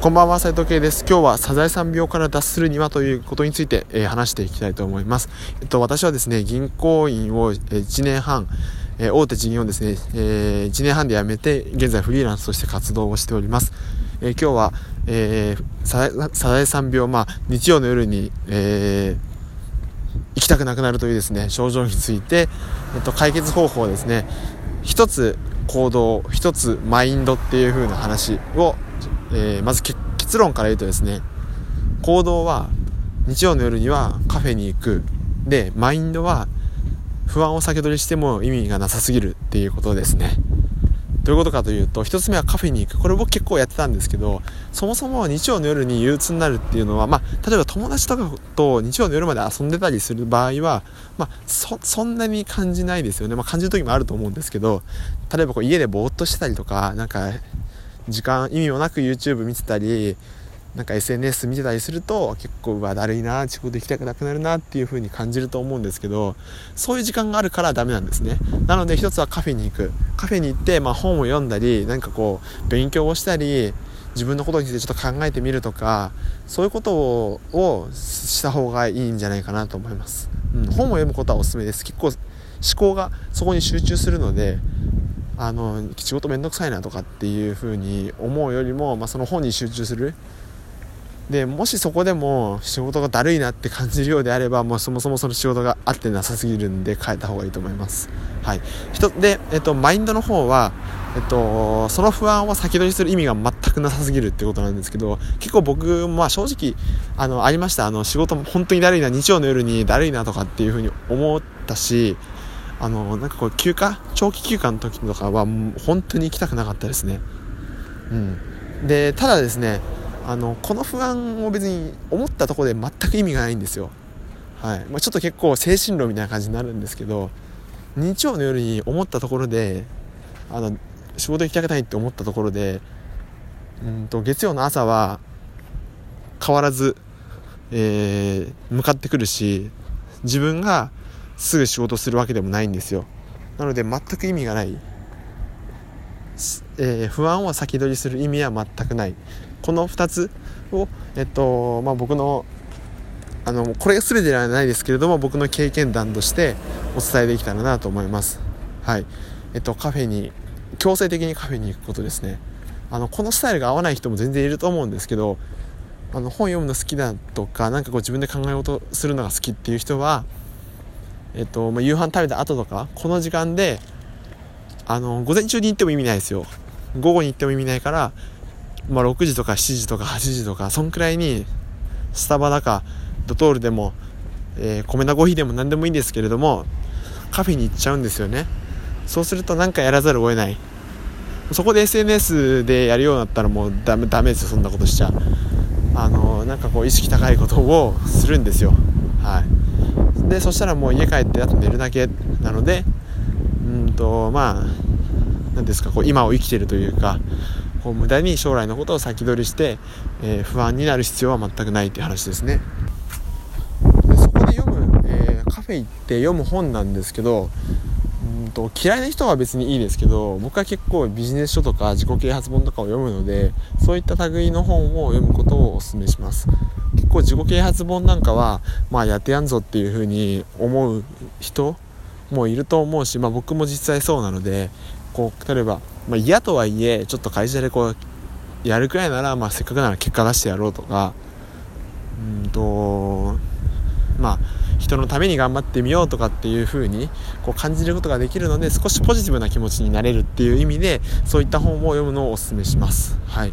こんばんは斉藤圭です。今日はサザエさん病から脱するにはということについて、えー、話していきたいと思います。えっと私はですね銀行員を1年半えー、大手事業をですね、えー、1年半で辞めて現在フリーランスとして活動をしております、えー、今日は、えー、サザエさん病、まあ、日曜の夜に、えー、行きたくなくなるというですね症状について、えっと、解決方法ですね一つ行動一つマインドっていう風な話を、えー、まず結論から言うとですね行動は日曜の夜にはカフェに行く。でマインドは不安を先取りしても意味がなさすぎるっていうことですね。どういうことかというと1つ目はカフェに行く。これ僕結構やってたんですけどそもそも日曜の夜に憂鬱になるっていうのは、まあ、例えば友達とかと日曜の夜まで遊んでたりする場合は、まあ、そんなに感じないですよね、まあ、感じる時もあると思うんですけど例えばこう家でぼーっとしてたりとかなんか時間意味もなく YouTube 見てたりなんか SNS 見てたりすると結構うわだるいな仕事行きたくなくなるなっていう風に感じると思うんですけどそういう時間があるからダメなんですね。なので一つはカフェに行く。カフェに行って、まあ、本を読んだりなんかこう勉強をしたり自分のことについてちょっと考えてみるとかそういうことをした方がいいんじゃないかなと思います、うん、本を読むことはおすすめです。結構思考がそこに集中するのであの仕事めんどくさいなとかっていう風に思うよりも、まあ、その本に集中する。でもしそこでも仕事がだるいなって感じるようであればもうそもそもその仕事が合ってなさすぎるんで変えた方がいいと思います。はい。で、えっと、マインドの方はえっと、その不安を先取りする意味が全くなさすぎるってことなんですけど結構僕も、まあ、正直あのありました。あの仕事も本当にだるいな日曜の夜にだるいなとかっていうふうに思ったしあのなんかこう休暇？長期休暇の時とかは本当に行きたくなかったですね。うん。でただですねあのこの不安を別に思ったところで全く意味がないんですよ、はい。まあ、ちょっと結構精神論みたいな感じになるんですけど日曜の夜に思ったところであの仕事行きたくないって思ったところでうんと月曜の朝は変わらず、えー、向かってくるし自分がすぐ仕事するわけでもないんですよ。なので全く意味がない、えー、不安を先取りする意味は全くない。この2つを、えっとまあ、僕のあのこれが全てではないですけれども僕の経験談としてお伝えできたらなと思います。はい。えっと、カフェに強制的にカフェに行くことですね。あのこのスタイルが合わない人も全然いると思うんですけどあの本読むの好きだとか何かこう自分で考えようとするのが好きっていう人は、えっとまあ、夕飯食べた後とかこの時間であの午前中に行っても意味ないですよ。午後に行っても意味ないからまあ、6時とか7時とか8時とかそんくらいにスタバだかドトールでも、えー、米田コーヒーでも何でもいいんですけれどもカフェに行っちゃうんですよね。そうすると何かやらざるを得ない。そこで SNS でやるようになったらもうダメダメですよそんなことしちゃ。あのなんかこう意識高いことをするんですよ。はい。でそしたらもう家帰ってあと寝るだけなのでうんとまあ何ですかこう今を生きてるというかこう無駄に将来のことを先取りして、えー、不安になる必要は全くないって話ですね。でそこで読む、えー、カフェ行って読む本なんですけどうんと嫌いな人は別にいいですけど僕は結構ビジネス書とか自己啓発本とかを読むのでそういった類の本を読むことをお勧めします。構自己啓発本なんかはまあやってやんぞっていうふうに思う人もいると思うし、まあ、僕も実際そうなのでこう例えばまあ、嫌とはいえちょっと会社でこうやるくらいなら、まあ、せっかくなら結果出してやろうとかうんとまあ人のために頑張ってみようとかっていう風にこう感じることができるので少しポジティブな気持ちになれるっていう意味でそういった本を読むのをお勧めします。はい。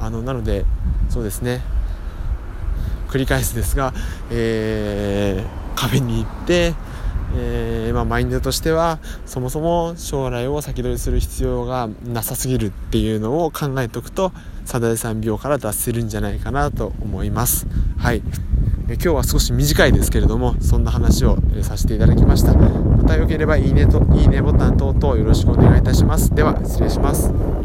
あのなのでそうですね。繰り返すですが、えー、カフェに行ってえー、まあ、マインドとしてはそもそも将来を先取りする必要がなさすぎるっていうのを考えておくとサダデ3秒から脱せるんじゃないかなと思います。はい。え今日は少し短いですけれどもそんな話を、えさせていただきました。またよければいいねといいねボタン等々よろしくお願いいたします。では失礼します。